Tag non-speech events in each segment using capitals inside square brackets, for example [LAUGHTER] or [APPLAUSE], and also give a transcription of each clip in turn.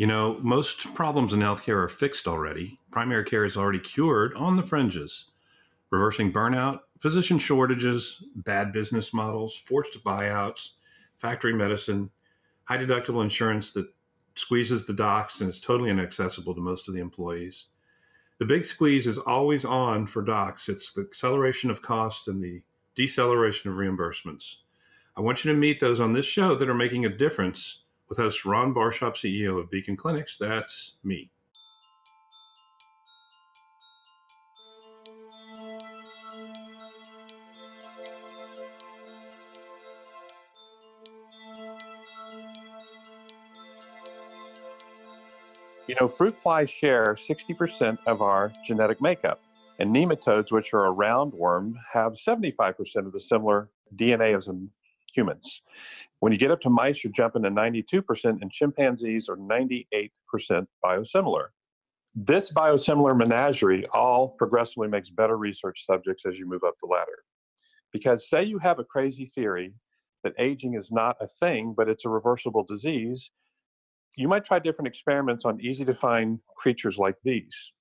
You know, most problems in healthcare are fixed already. Primary care is already cured on the fringes. Reversing burnout, physician shortages, bad business models, forced buyouts, factory medicine, high deductible insurance that squeezes the docs and is totally inaccessible to most of the employees. The big squeeze is always on for docs. It's the acceleration of cost and the deceleration of reimbursements. I want you to meet those on this show that are making a difference with host Ron Barshop, CEO of Beacon Clinics. That's me. You know, fruit flies share 60% of our genetic makeup, and nematodes, which are a roundworm, have 75% of the similar DNA as in humans. When you get up to mice, you're jumping to 92%, and chimpanzees are 98% biosimilar. This biosimilar menagerie all progressively makes better research subjects as you move up the ladder. Because, say, you have a crazy theory that aging is not a thing, but it's a reversible disease, you might try different experiments on easy to find creatures like these.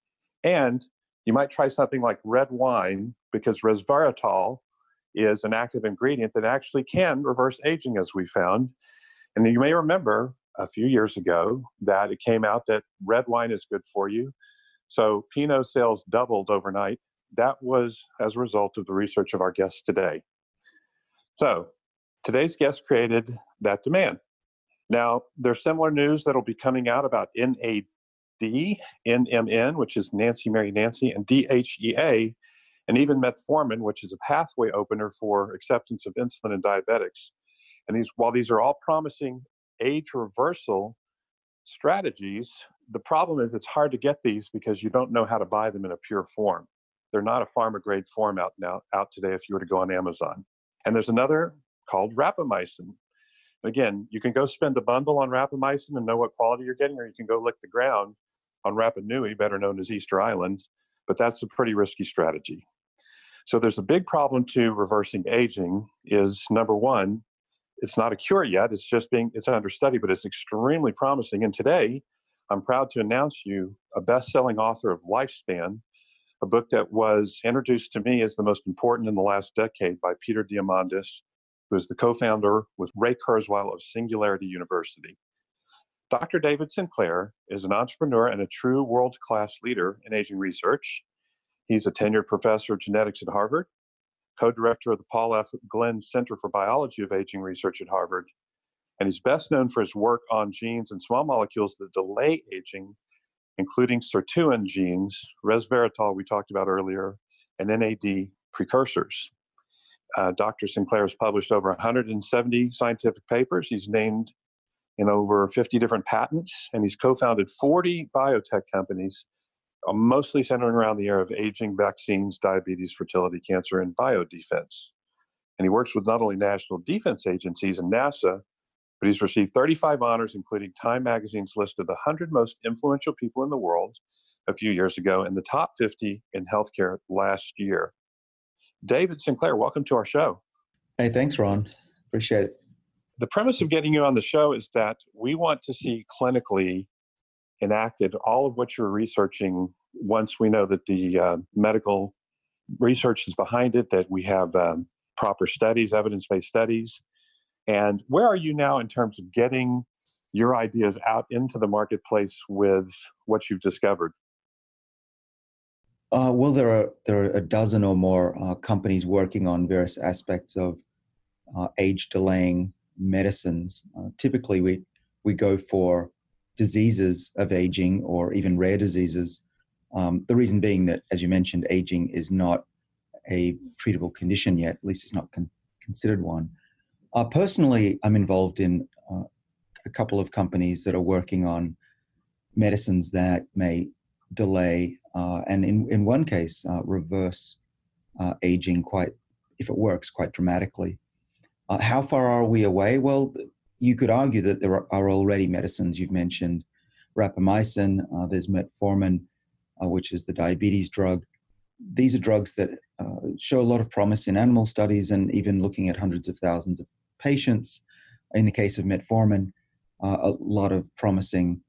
And you might try something like red wine because resveratrol is an active ingredient that actually can reverse aging, as we found. And you may remember a few years ago that it came out that red wine is good for you. So Pinot sales doubled overnight. That was as a result of the research of our guests today. So today's guest created that demand. Now, there's similar news that'll be coming out about NAD, NMN, which is Nancy Mary Nancy, and DHEA, and even metformin, which is a pathway opener for acceptance of insulin in diabetics. And these, while these are all promising age reversal strategies, the problem is it's hard to get these because you don't know how to buy them in a pure form. They're not a pharma grade form out now out today if you were to go on Amazon. And there's another called rapamycin, Again, you can go spend the bundle on rapamycin and know what quality you're getting, or you can go lick the ground on Rapa Nui, better known as Easter Island, but that's a pretty risky strategy. So there's a big problem to reversing aging is number one, it's not a cure yet. It's just being it's under study, but it's extremely promising. And today, I'm proud to announce you a best-selling author of Lifespan, a book that was introduced to me as the most important in the last decade by Peter Diamandis who is the co founder with Ray Kurzweil of Singularity University. Dr. David Sinclair is an entrepreneur and a true world class leader in aging research. He's a tenured professor of genetics at Harvard, co director of the Paul F. Glenn Center for Biology of Aging Research at Harvard, and he's best known for his work on genes and small molecules that delay aging, including sirtuin genes, resveratrol, we talked about earlier, and NAD precursors. Uh, Dr. Sinclair has published over 170 scientific papers. He's named in over 50 different patents, and he's co founded 40 biotech companies, mostly centering around the area of aging, vaccines, diabetes, fertility, cancer, and biodefense. And he works with not only national defense agencies and NASA, but he's received 35 honors, including Time Magazine's list of the 100 most influential people in the world a few years ago and the top 50 in healthcare last year. David Sinclair, welcome to our show. Hey, thanks, Ron. Appreciate it. The premise of getting you on the show is that we want to see clinically enacted all of what you're researching once we know that the uh, medical research is behind it, that we have um, proper studies, evidence based studies. And where are you now in terms of getting your ideas out into the marketplace with what you've discovered? Uh, well, there are there are a dozen or more uh, companies working on various aspects of uh, age delaying medicines. Uh, typically, we we go for diseases of aging or even rare diseases. Um, the reason being that, as you mentioned, aging is not a treatable condition yet. At least it's not con- considered one. Uh, personally, I'm involved in uh, a couple of companies that are working on medicines that may delay uh, and in, in one case, uh, reverse uh, aging quite, if it works, quite dramatically. Uh, how far are we away? Well, you could argue that there are already medicines. You've mentioned rapamycin, uh, there's metformin, uh, which is the diabetes drug. These are drugs that show a lot of promise in animal studies and even looking at hundreds of thousands of patients. In the case of metformin, a lot of promising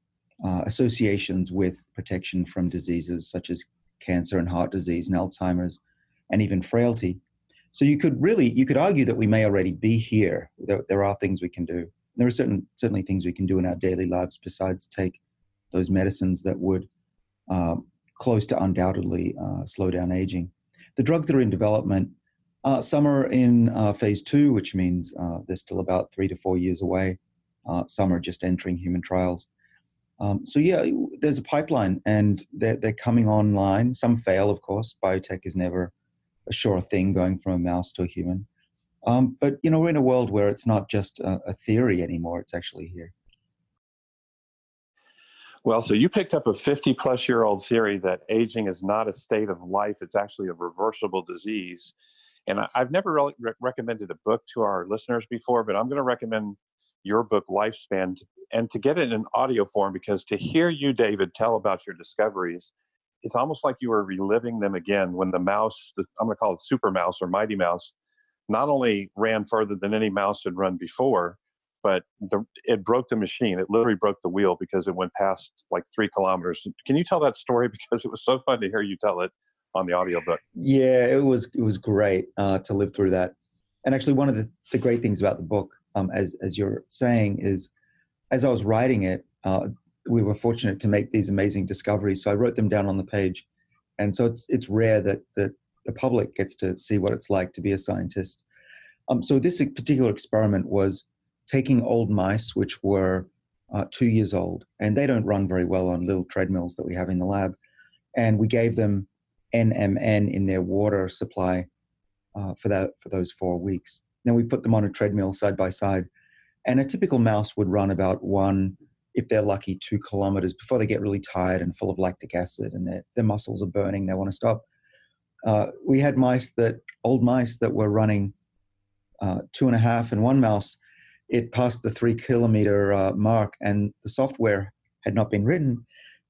uh, associations with protection from diseases such as cancer and heart disease and Alzheimer's and even frailty. So you could really you could argue that we may already be here. There, there are things we can do. There are certain certainly things we can do in our daily lives besides take those medicines that would um, close to undoubtedly uh, slow down aging. The drugs that are in development, uh, some are in uh, phase two, which means uh, they're still about three to four years away. Uh, some are just entering human trials. Um, so yeah, there's a pipeline, and they're, they're coming online. Some fail, of course. Biotech is never a sure thing going from a mouse to a human. Um, but you know, we're in a world where it's not just a, a theory anymore; it's actually here. Well, so you picked up a 50 plus year old theory that aging is not a state of life, it's actually a reversible disease. And I, have never really re- recommended a book to our listeners before, but I'm going to recommend your book, Lifespan, and to get it in audio form because to hear you, David, tell about your discoveries, it's almost like you were reliving them again when the mouse, I'm going to call it Super Mouse or Mighty Mouse, not only ran further than any mouse had run before, but the, it broke the machine. It literally broke the wheel because it went past like three kilometers. Can you tell that story? [LAUGHS] Because it was so fun to hear you tell it on the audiobook. Yeah, it was it was great uh, to live through that. And actually, one of the, the great things about the book, um, as as you're saying, is as I was writing it, uh, we were fortunate to make these amazing discoveries. So I wrote them down on the page, and so it's it's rare that that the public gets to see what it's like to be a scientist. Um, so this particular experiment was taking old mice, which were uh, two years old, and they don't run very well on little treadmills that we have in the lab. And we gave them NMN in their water supply uh, for that for those four weeks. Then we put them on a treadmill side by side, and a typical mouse would run about one, if they're lucky, two kilometers before they get really tired and full of lactic acid, and their their muscles are burning. They want to stop. Uh, we had mice that old mice that were running uh, two and a half, and one mouse it passed the three kilometer uh, mark, and the software had not been written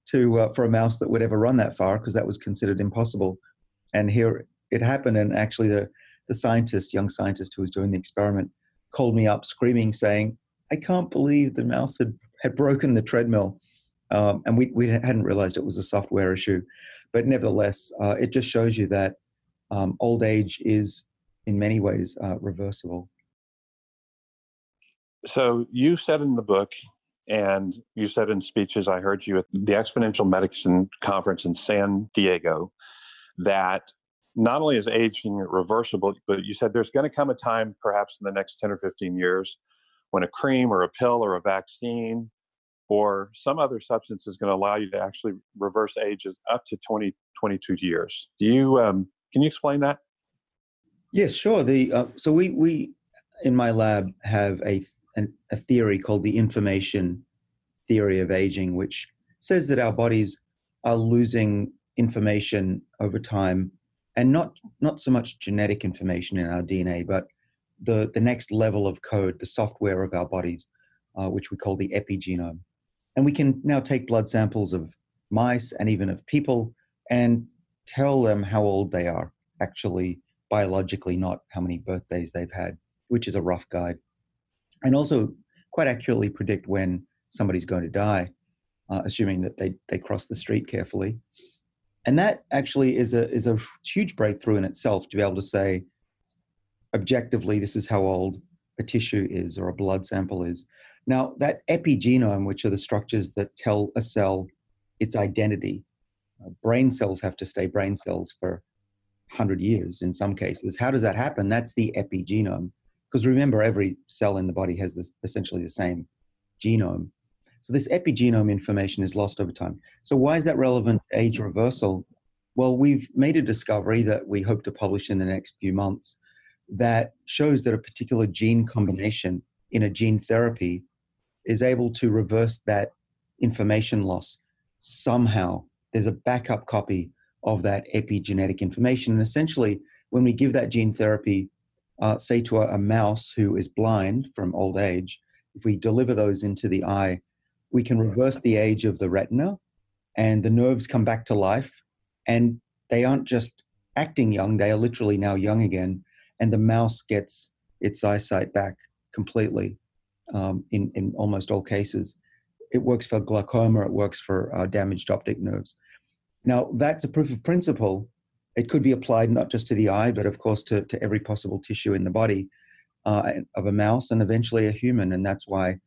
to uh, for a mouse that would ever run that far because that was considered impossible. And here it happened, and actually the the scientist, young scientist who was doing the experiment, called me up screaming, saying, "I can't believe the mouse had had broken the treadmill." Um, and we, we hadn't realized it was a software issue. But nevertheless, uh, it just shows you that um, old age is in many ways uh, reversible. So you said in the book and you said in speeches i heard you at the exponential medicine conference in san diego that not only is aging reversible but you said there's going to come a time perhaps in the next 10 or 15 years when a cream or a pill or a vaccine or some other substance is going to allow you to actually reverse ages up to 20 22 years. Do you um, can you explain that? Yes sure. The uh, so we we in my lab have a an, a theory called the information theory of aging, which says that our bodies are losing information over time, and not not so much genetic information in our DNA, but the the next level of code, the software of our bodies, uh, which we call the epigenome. And we can now take blood samples of mice and even of people and tell them how old they are, actually biologically, not how many birthdays they've had, which is a rough guide and also quite accurately predict when somebody's going to die, uh, assuming that they, they cross the street carefully. And that actually is a, is a huge breakthrough in itself to be able to say, objectively, this is how old a tissue is or a blood sample is. Now, that epigenome, which are the structures that tell a cell its identity, uh, brain cells have to stay brain cells for 100 years in some cases. How does that happen? That's the epigenome. Because remember, every cell in the body has this essentially the same genome. So this epigenome information is lost over time. So why is that relevant to age reversal? Well, we've made a discovery that we hope to publish in the next few months that shows that a particular gene combination in a gene therapy is able to reverse that information loss somehow. There's a backup copy of that epigenetic information. And essentially, when we give that gene therapy uh, say to a, a, mouse who is blind from old age, if we deliver those into the eye, we can reverse the age of the retina and the nerves come back to life. And they aren't just acting young, they are literally now young again. And the mouse gets its eyesight back completely um, in, in almost all cases. it works for glaucoma, it works for uh, damaged optic nerves. Now, that's a proof of principle. It could be applied not just to the eye, but of course to, to every possible tissue in the body uh, of a mouse and eventually a human. And that's why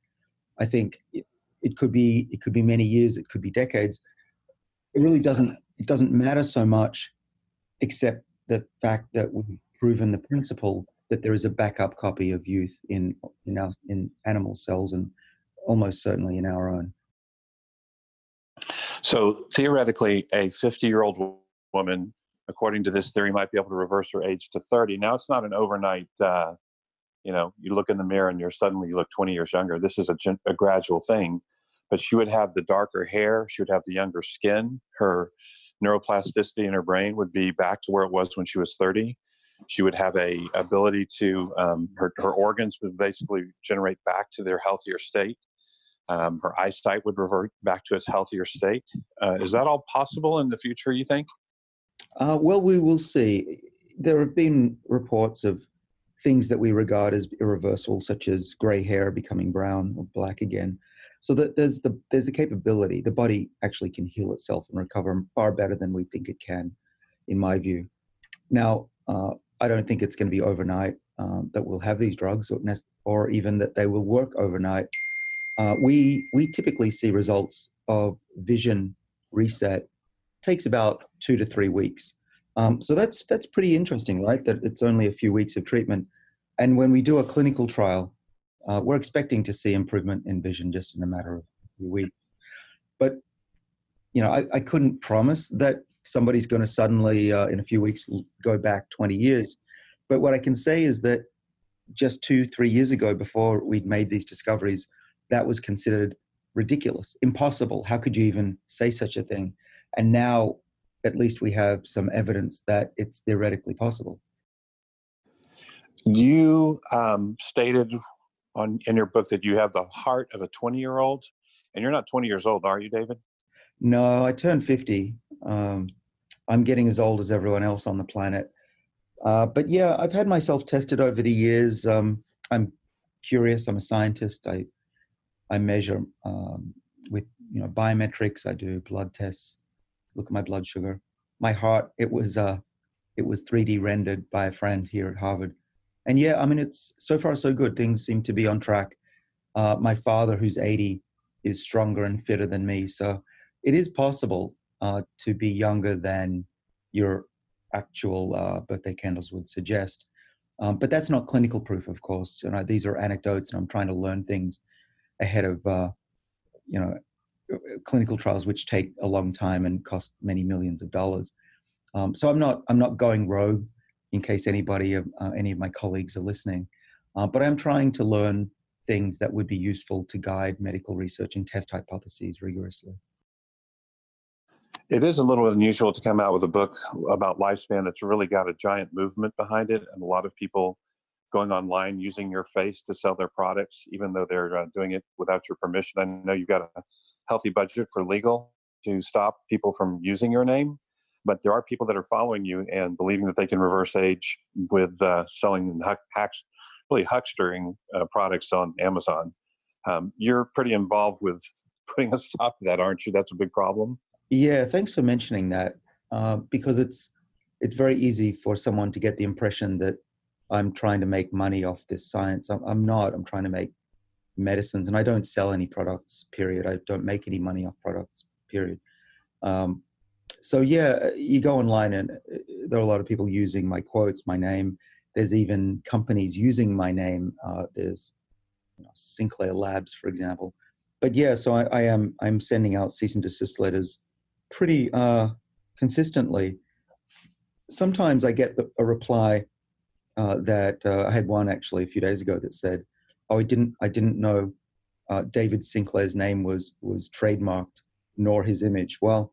I think it, it could be it could be many years, it could be decades. It really doesn't it doesn't matter so much, except the fact that we've proven the principle that there is a backup copy of youth in in our in animal cells and almost certainly in our own. So theoretically, a 50 year old woman, according to this theory, might be able to reverse her age to 30. Now, it's not an overnight, uh, you know, you look in the mirror and you're suddenly you look 20 years younger. This is a, a gradual thing. But she would have the darker hair, she would have the younger skin, her neuroplasticity in her brain would be back to where it was when she was 30 she would have a ability to um, her, her organs would basically generate back to their healthier state um, her eyesight would revert back to its healthier state. Uh, is that all possible in the future, you think? Uh, well, we will see. There have been reports of things that we regard as irreversible, such as gray hair becoming brown or black again. So that there's the there's the capability. The body actually can heal itself and recover far better than we think it can, in my view. Now, uh, I don't think it's going to be overnight um, that we'll have these drugs, or, or even that they will work overnight uh, we we typically see results of vision reset takes about two to three weeks. Um, so that's that's pretty interesting, right? That it's only a few weeks of treatment, and when we do a clinical trial, uh, we're expecting to see improvement in vision just in a matter of weeks. But you know, I, I couldn't promise that somebody's going to suddenly uh, in a few weeks go back 20 years. But what I can say is that just two, three years ago, before we'd made these discoveries, that was considered ridiculous, impossible. How could you even say such a thing? And now, at least, we have some evidence that it's theoretically possible. You um, stated on in your book that you have the heart of a 20 year old, and you're not 20 years old, are you, David? No, I turned 50. Um, I'm getting as old as everyone else on the planet. Uh, but yeah, I've had myself tested over the years. Um, I'm curious. I'm a scientist. I I measure um, with you know biometrics. I do blood tests, look at my blood sugar. My heart, it was uh, it was 3D rendered by a friend here at Harvard, and yeah, I mean it's so far so good. Things seem to be on track. Uh, my father, who's 80, is stronger and fitter than me, so it is possible uh, to be younger than your actual uh, birthday candles would suggest. Um, but that's not clinical proof, of course. You know, these are anecdotes, and I'm trying to learn things ahead of uh, you know clinical trials which take a long time and cost many millions of dollars. Um, so I'm not I'm not going rogue in case anybody uh, any of my colleagues are listening, uh, but I'm trying to learn things that would be useful to guide medical research and test hypotheses rigorously. It is a little unusual to come out with a book about lifespan that's really got a giant movement behind it, and a lot of people going online using your face to sell their products, even though they're uh, doing it without your permission. I know you've got a healthy budget for legal to stop people from using your name, but there are people that are following you and believing that they can reverse age with uh, selling hacks, really huckstering uh, products on Amazon. Um, you're pretty involved with putting a stop to that, aren't you? That's a big problem. Yeah, thanks for mentioning that uh, because it's it's very easy for someone to get the impression that I'm trying to make money off this science. I'm, I'm not. I'm trying to make medicines, and I don't sell any products. Period. I don't make any money off products. Period. Um, so yeah, you go online, and uh, there are a lot of people using my quotes, my name. There's even companies using my name. Uh, there's you know, Sinclair Labs, for example. But yeah, so I, I, am I'm sending out cease and desist letters pretty uh, consistently. Sometimes I get the, a reply uh, that uh, I had one actually a few days ago that said, "Oh, I didn't I didn't know uh, David Sinclair's name was was trademarked, nor his image." Well,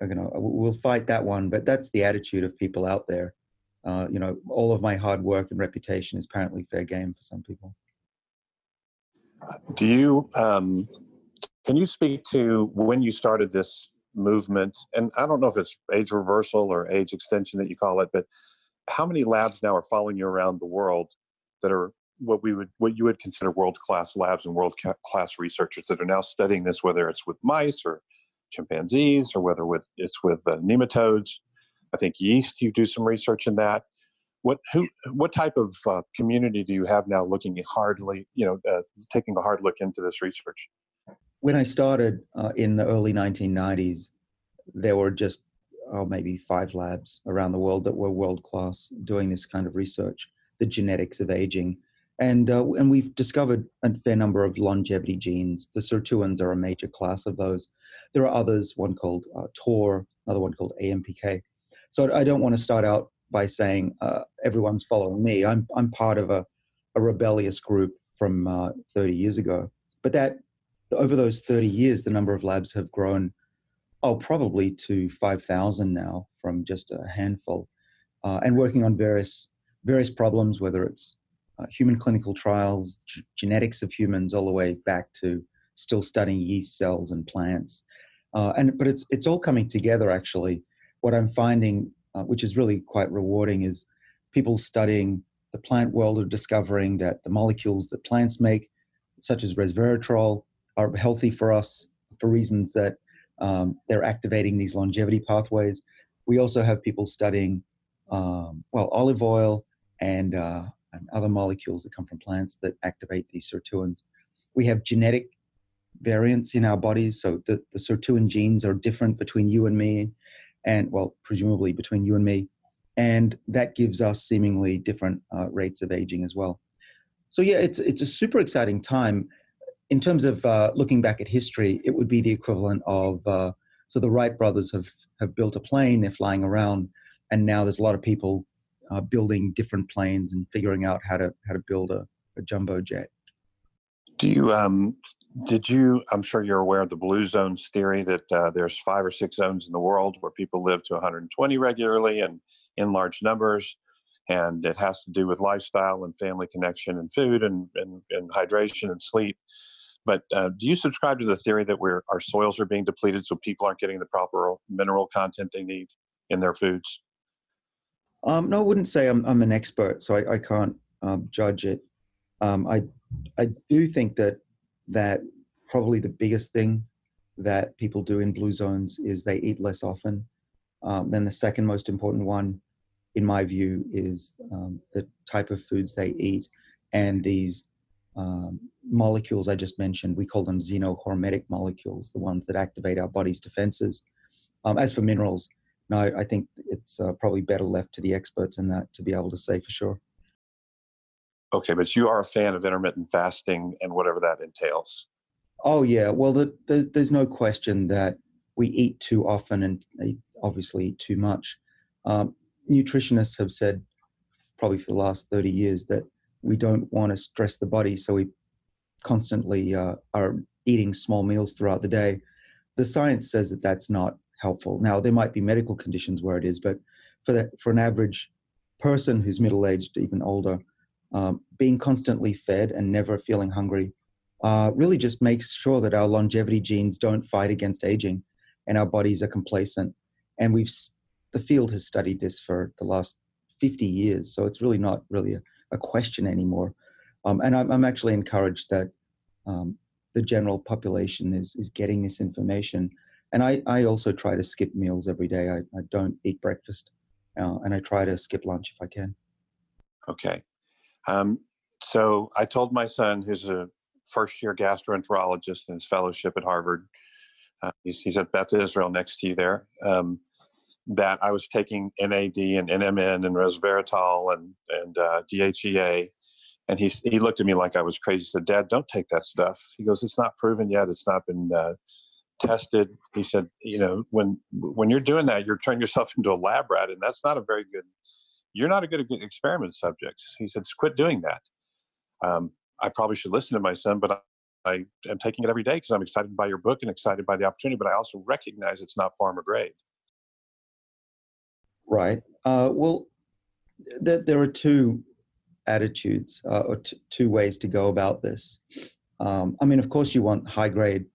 you know, we'll fight that one, but that's the attitude of people out there. Uh, you know, all of my hard work and reputation is apparently fair game for some people. Do you um, can you speak to when you started this movement? And I don't know if it's age reversal or age extension that you call it, but how many labs now are following you around the world that are what we would what you would consider world class labs and world class researchers that are now studying this, whether it's with mice or chimpanzees or whether with, it's with uh, nematodes. I think yeast. You do some research in that. What who what type of uh, community do you have now looking hardly you know uh, taking a hard look into this research? When I started uh, in the early 1990s, there were just oh, maybe five labs around the world that were world class doing this kind of research, the genetics of aging. And, uh, and we've discovered a fair number of longevity genes. The sirtuins are a major class of those. There are others, one called uh, TOR, another one called AMPK. So I don't want to start out by saying uh, everyone's following me. I'm, I'm part of a, a rebellious group from uh, 30 years ago. But that over those 30 years, the number of labs have grown oh, probably to 5,000 now from just a handful, uh, and working on various various problems, whether it's uh, human clinical trials, g- genetics of humans, all the way back to still studying yeast cells and plants. Uh, and but it's it's all coming together. Actually, what I'm finding, uh, which is really quite rewarding, is people studying the plant world are discovering that the molecules that plants make, such as resveratrol, are healthy for us for reasons that um, they're activating these longevity pathways. We also have people studying, um, well, olive oil and, uh, and other molecules that come from plants that activate these sirtuins. We have genetic variants in our bodies. So the, the sirtuin genes are different between you and me, and well, presumably between you and me. And that gives us seemingly different uh, rates of aging as well. So yeah, it's it's a super exciting time in terms of uh, looking back at history, it would be the equivalent of uh, so the Wright brothers have have built a plane, they're flying around, and now there's a lot of people uh, building different planes and figuring out how to how to build a, a jumbo jet. Do you um did you i'm sure you're aware of the blue zones theory that uh, there's five or six zones in the world where people live to 120 regularly and in large numbers and it has to do with lifestyle and family connection and food and, and, and hydration and sleep but uh, do you subscribe to the theory that we're, our soils are being depleted so people aren't getting the proper mineral content they need in their foods? Um, no, I wouldn't say I'm, I'm an expert, so I, I can't um, judge it. Um, I, I do think that that probably the biggest thing that people do in blue zones is they eat less often. Um, then the second most important one, in my view, is um, the type of foods they eat and these um, molecules I just mentioned, we call them xenohormetic molecules, the ones that activate our body's defenses. Um, as for minerals, no, I think it's uh, probably better left to the experts in that to be able to say for sure. Okay, but you are a fan of intermittent fasting and whatever that entails. Oh yeah, well, the, the, there's no question that we eat too often and obviously eat too much. Um, nutritionists have said, probably for the last 30 years, that we don't want to stress the body, so we constantly uh, are eating small meals throughout the day. The science says that that's not helpful. Now, there might be medical conditions where it is, but for that, for an average person who's middle aged, even older, um, being constantly fed and never feeling hungry uh, really just makes sure that our longevity genes don't fight against aging and our bodies are complacent. And we've the field has studied this for the last 50 years, so it's really not really a a question anymore. Um, and I'm, I'm, actually encouraged that um, the general population is is getting this information. And I, I also try to skip meals every day. I, I don't eat breakfast, uh, and I try to skip lunch if I can. Okay. Um, so I told my son, who's a first year gastroenterologist in his fellowship at Harvard, uh, he's, he's, at Beth Israel next to you there. Um, that I was taking NAD and NMN and resveratrol and and uh, DHEA, and he he looked at me like I was crazy. He said, "Dad, don't take that stuff." He goes, "It's not proven yet. It's not been uh, tested." He said, "You know, when when you're doing that, you're turning yourself [LAUGHS] into a lab rat, and that's not a very good. You're not a good experiment subject." He said, "Quit doing that." Um, I probably should listen to my son, but I, I am taking it every day because I'm excited by your book and excited by the opportunity. But I also recognize it's not pharma grade. Right. Uh, well, th- there are two attitudes uh, or t- two ways to go about this. Um, I mean, of course, you want high grade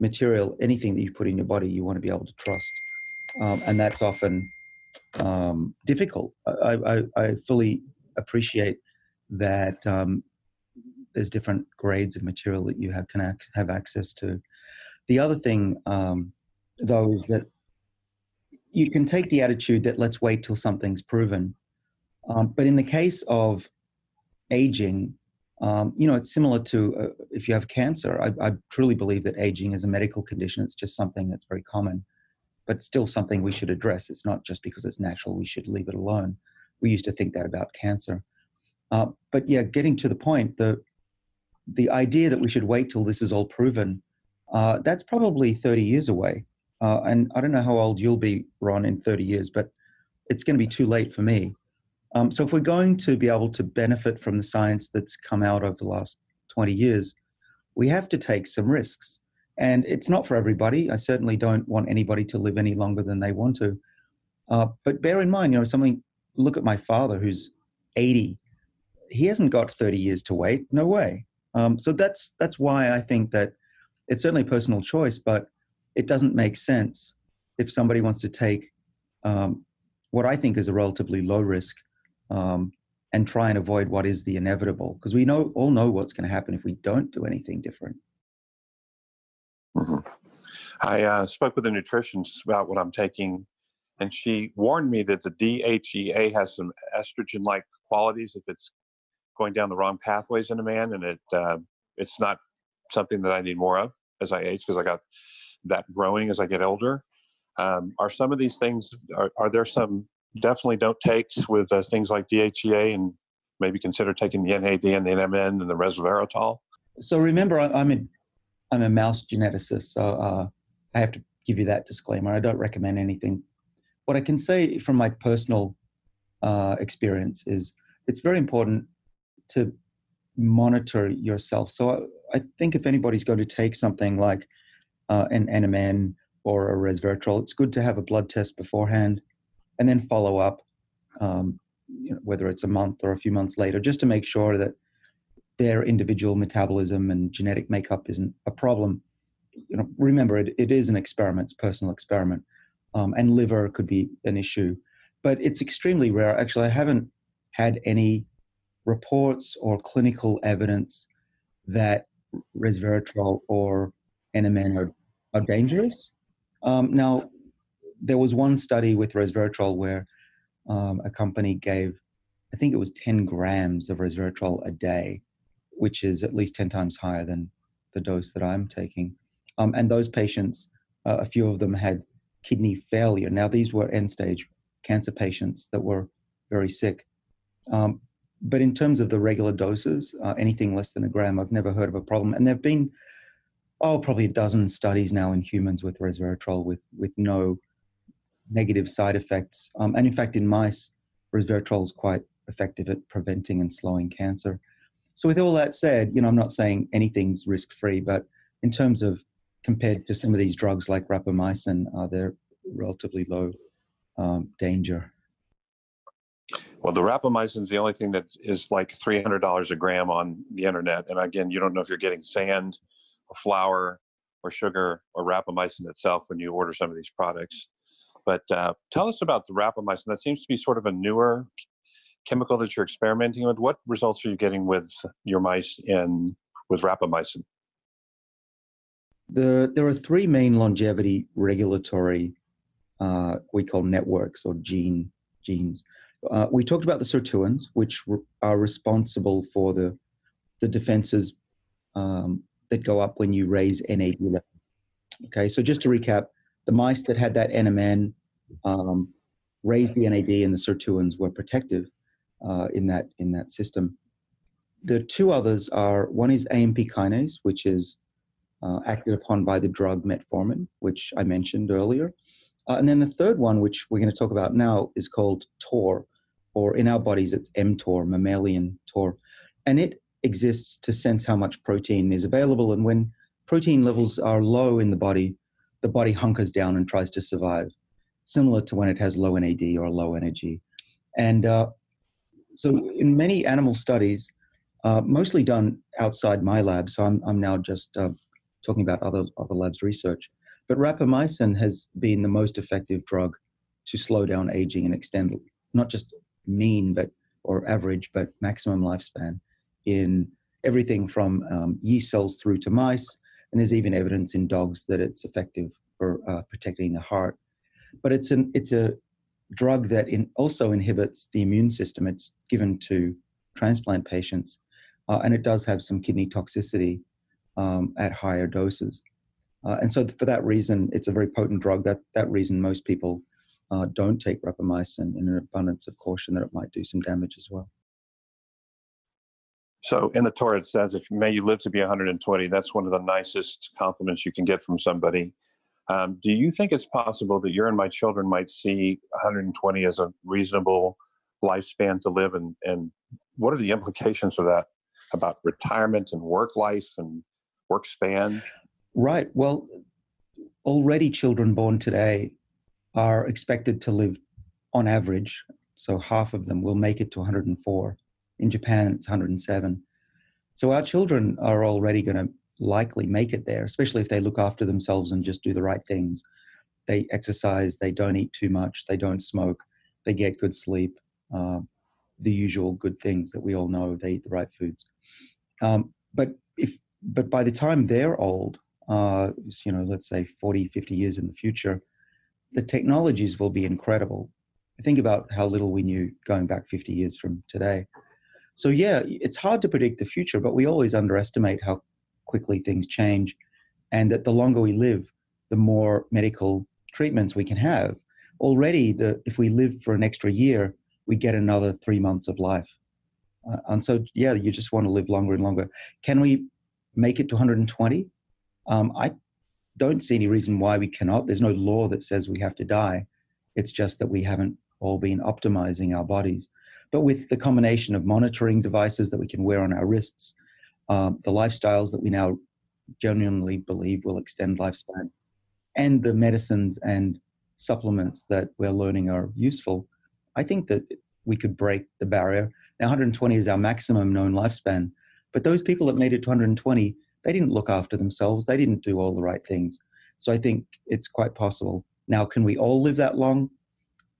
material. Anything that you put in your body, you want to be able to trust, um, and that's often um, difficult. I, I, I, fully appreciate that um, there's different grades of material that you have can ac- have access to. The other thing, um, though, is that you can take the attitude that let's wait till something's proven. Um, but in the case of aging, um, you know, it's similar to uh, if you have cancer. I, I, truly believe that aging is a medical condition. It's just something that's very common, but still something we should address. It's not just because it's natural we should leave it alone. We used to think that about cancer. Uh, but yeah, getting to the point, the the idea that we should wait till this is all proven, uh, that's probably 30 years away. Uh, and I don't know how old you'll be, Ron, in 30 years, but it's going to be too late for me. Um, so if we're going to be able to benefit from the science that's come out over the last 20 years, we have to take some risks. And it's not for everybody. I certainly don't want anybody to live any longer than they want to. Uh, but bear in mind, you know, something, look at my father who's 80. He hasn't got 30 years to wait. No way. Um, so that's, that's why I think that it's certainly a personal choice, but it doesn't make sense if somebody wants to take um, what I think is a relatively low risk um, and try and avoid what is the inevitable because we know all know what's going to happen if we don't do anything different. Mm-hmm. I uh, spoke with a nutritionist about what I'm taking, and she warned me that the DHEA has some estrogen-like qualities if it's going down the wrong pathways in a man, and it uh, it's not something that I need more of as I age because I got that growing as I get older. Um, are some of these things? Are, are there some definitely don't takes with uh, things like DHEA and maybe consider taking the NAD and the NMN and the resveratrol? So remember, I'm a I'm a mouse geneticist, so uh, I have to give you that disclaimer. I don't recommend anything. What I can say from my personal uh, experience is it's very important to monitor yourself. So I, I think if anybody's going to take something like uh, an NMN or a resveratrol, it's good to have a blood test beforehand and then follow up, um, you know, whether it's a month or a few months later, just to make sure that their individual metabolism and genetic makeup isn't a problem. You know, remember it, it is an experiment, it's personal experiment, um, and liver could be an issue, but it's extremely rare. Actually, I haven't had any reports or clinical evidence that resveratrol or NMN are, are dangerous. Um, now, there was one study with resveratrol where um, a company gave, I think it was 10 grams of resveratrol a day, which is at least 10 times higher than the dose that I'm taking. Um, and those patients, uh, a few of them had kidney failure. Now, these were end stage cancer patients that were very sick. Um, but in terms of the regular doses, uh, anything less than a gram, I've never heard of a problem. And there have been, oh, probably a dozen studies now in humans with resveratrol with, with no negative side effects. Um, and in fact, in mice, resveratrol is quite effective at preventing and slowing cancer. So, with all that said, you know, I'm not saying anything's risk free, but in terms of compared to some of these drugs like rapamycin, uh, they're relatively low um, danger. Well, the rapamycin is the only thing that is like $300 a gram on the internet. And again, you don't know if you're getting sand flour or sugar or rapamycin itself when you order some of these products. But uh, tell us about the rapamycin. That seems to be sort of a newer chemical that you're experimenting with. What results are you getting with your mice in with rapamycin? The, there are three main longevity regulatory uh, we call networks or gene genes. Uh, we talked about the sirtuins, which re- are responsible for the the defenses um, that go up when you raise NAD level. Okay, so just to recap, the mice that had that NMN um, raised the NAD and the sirtuins were protective uh, in that in that system. The two others are one is AMP kinase, which is uh, acted upon by the drug metformin, which I mentioned earlier. Uh, and then the third one, which we're going to talk about now, is called TOR, or in our bodies, it's mTOR, mammalian TOR. And it exists to sense how much protein is available. And when protein levels are low in the body, the body hunkers down and tries to survive, similar to when it has low NAD or low energy. And uh, so, in many animal studies, uh, mostly done outside my lab, so I'm, I'm now just uh, talking about other, other labs' research, but rapamycin has been the most effective drug to slow down aging and extend not just mean but or average but maximum lifespan in everything from um, yeast cells through to mice. And there's even evidence in dogs that it's effective for uh, protecting the heart. But it's an it's a drug that in, also inhibits the immune system. It's given to transplant patients, uh, and it does have some kidney toxicity um, at higher doses. Uh, and so, for that reason, it's a very potent drug. That that reason, most people uh, don't take rapamycin in an abundance of caution that it might do some damage as well. So in the Torah it says, "If may you live to be 120." That's one of the nicest compliments you can get from somebody. Um, do you think it's possible that you and my children might see 120 as a reasonable lifespan to live, and and what are the implications of that about retirement and work life and work span? Right. Well, already children born today are expected to live on average, so half of them will make it to 104. In Japan, it's 107. So our children are already going to likely make it there, especially if they look after themselves and just do the right things. They exercise, they don't eat too much, they don't smoke, they get good sleep, uh, the usual good things that we all know. They eat the right foods. Um, but if but by the time they're old, uh, you know, let's say 40, 50 years in the future, the technologies will be incredible. Think about how little we knew going back 50 years from today. So, yeah, it's hard to predict the future, but we always underestimate how quickly things change. And that the longer we live, the more medical treatments we can have. Already, the, if we live for an extra year, we get another three months of life. Uh, and so, yeah, you just want to live longer and longer. Can we make it to 120? Um, I don't see any reason why we cannot. There's no law that says we have to die. It's just that we haven't all been optimizing our bodies. But with the combination of monitoring devices that we can wear on our wrists, um, the lifestyles that we now genuinely believe will extend lifespan, and the medicines and supplements that we're learning are useful, I think that we could break the barrier. Now, 120 is our maximum known lifespan, but those people that made it to 120 they didn't look after themselves. They didn't do all the right things. So I think it's quite possible. Now, can we all live that long?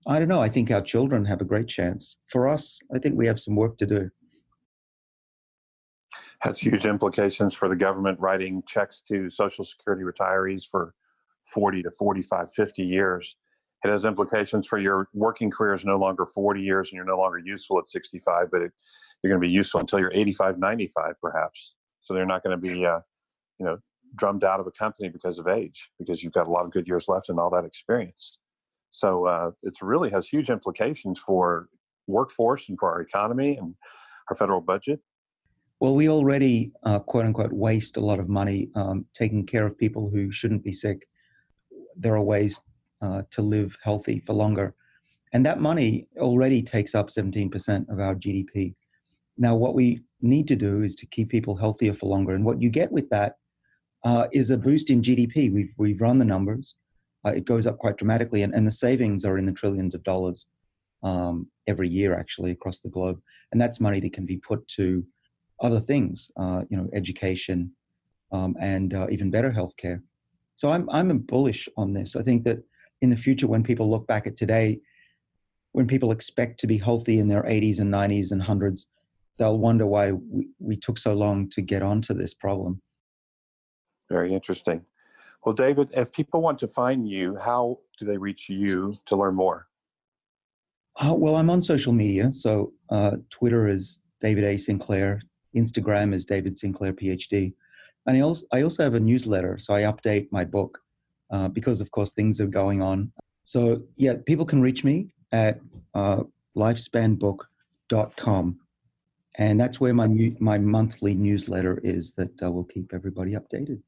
I don't know. I think our children have a great chance. For us, I think we have some work to do. Has huge implications for the government writing checks to Social Security retirees for 40 to 45, 50 years. It has implications for your working career is no longer 40 years and you're no longer useful at 65, but it, you're going to be useful until you're 85, 95, perhaps. So they're not going to be, uh, you know, drummed out of a company because of age, because you've got a lot of good years left and all that experience. So uh, it really has huge implications for workforce and for our economy and our federal budget. Well, we already, uh, quote unquote, waste a lot of money um, taking care of people who shouldn't be sick. There are ways uh, to live healthy for longer. And that money already takes up 17% of our GDP. Now, what we need to do is to keep people healthier for longer. And what you get with that uh, is a boost in GDP. We've, we've run the numbers. Uh, it goes up quite dramatically, and, and the savings are in the trillions of dollars um, every year, actually, across the globe. And that's money that can be put to other things, uh, you know, education um, and uh, even better healthcare. So I'm, I'm bullish on this. I think that in the future, when people look back at today, when people expect to be healthy in their 80s and 90s and 100s, they'll wonder why we, we took so long to get onto this problem. Very interesting. Well, David, if people want to find you, how do they reach you to learn more? Uh, well, I'm on social media. So uh, Twitter is David A. Sinclair, Instagram is David Sinclair PhD. And I also, I also have a newsletter. So I update my book uh, because, of course, things are going on. So, yeah, people can reach me at uh, lifespanbook.com and that's where my my monthly newsletter is that uh, will keep everybody updated.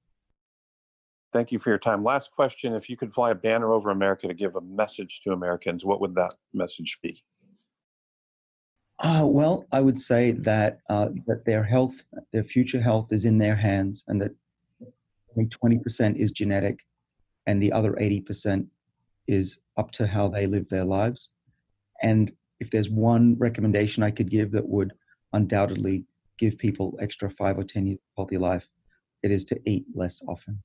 Thank you for your time. Last question: If you could fly a banner over America to give a message to Americans, what would that message be? Uh, well, I would say that uh, that their health, their future health, is in their hands, and that only twenty percent is genetic, and the other eighty percent is up to how they live their lives. And if there's one recommendation I could give that would undoubtedly give people extra five or 10 years of healthy life, it is to eat less often.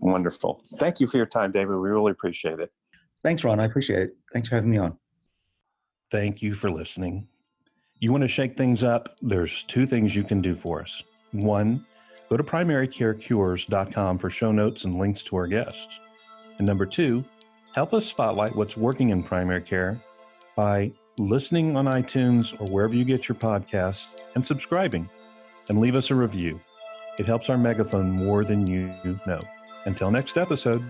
Wonderful. Thank you for your time, David. We really appreciate it. Thanks, Ron. I appreciate it. Thanks for having me on. Thank you for listening. You want to shake things up? There's two things you can do for us. One, go to primarycarecures.com for show notes and links to our guests. And number two, help us spotlight what's working in primary care by listening on iTunes or wherever you get your podcasts and subscribing and leave us a review. It helps our megaphone more than you know. Until next episode.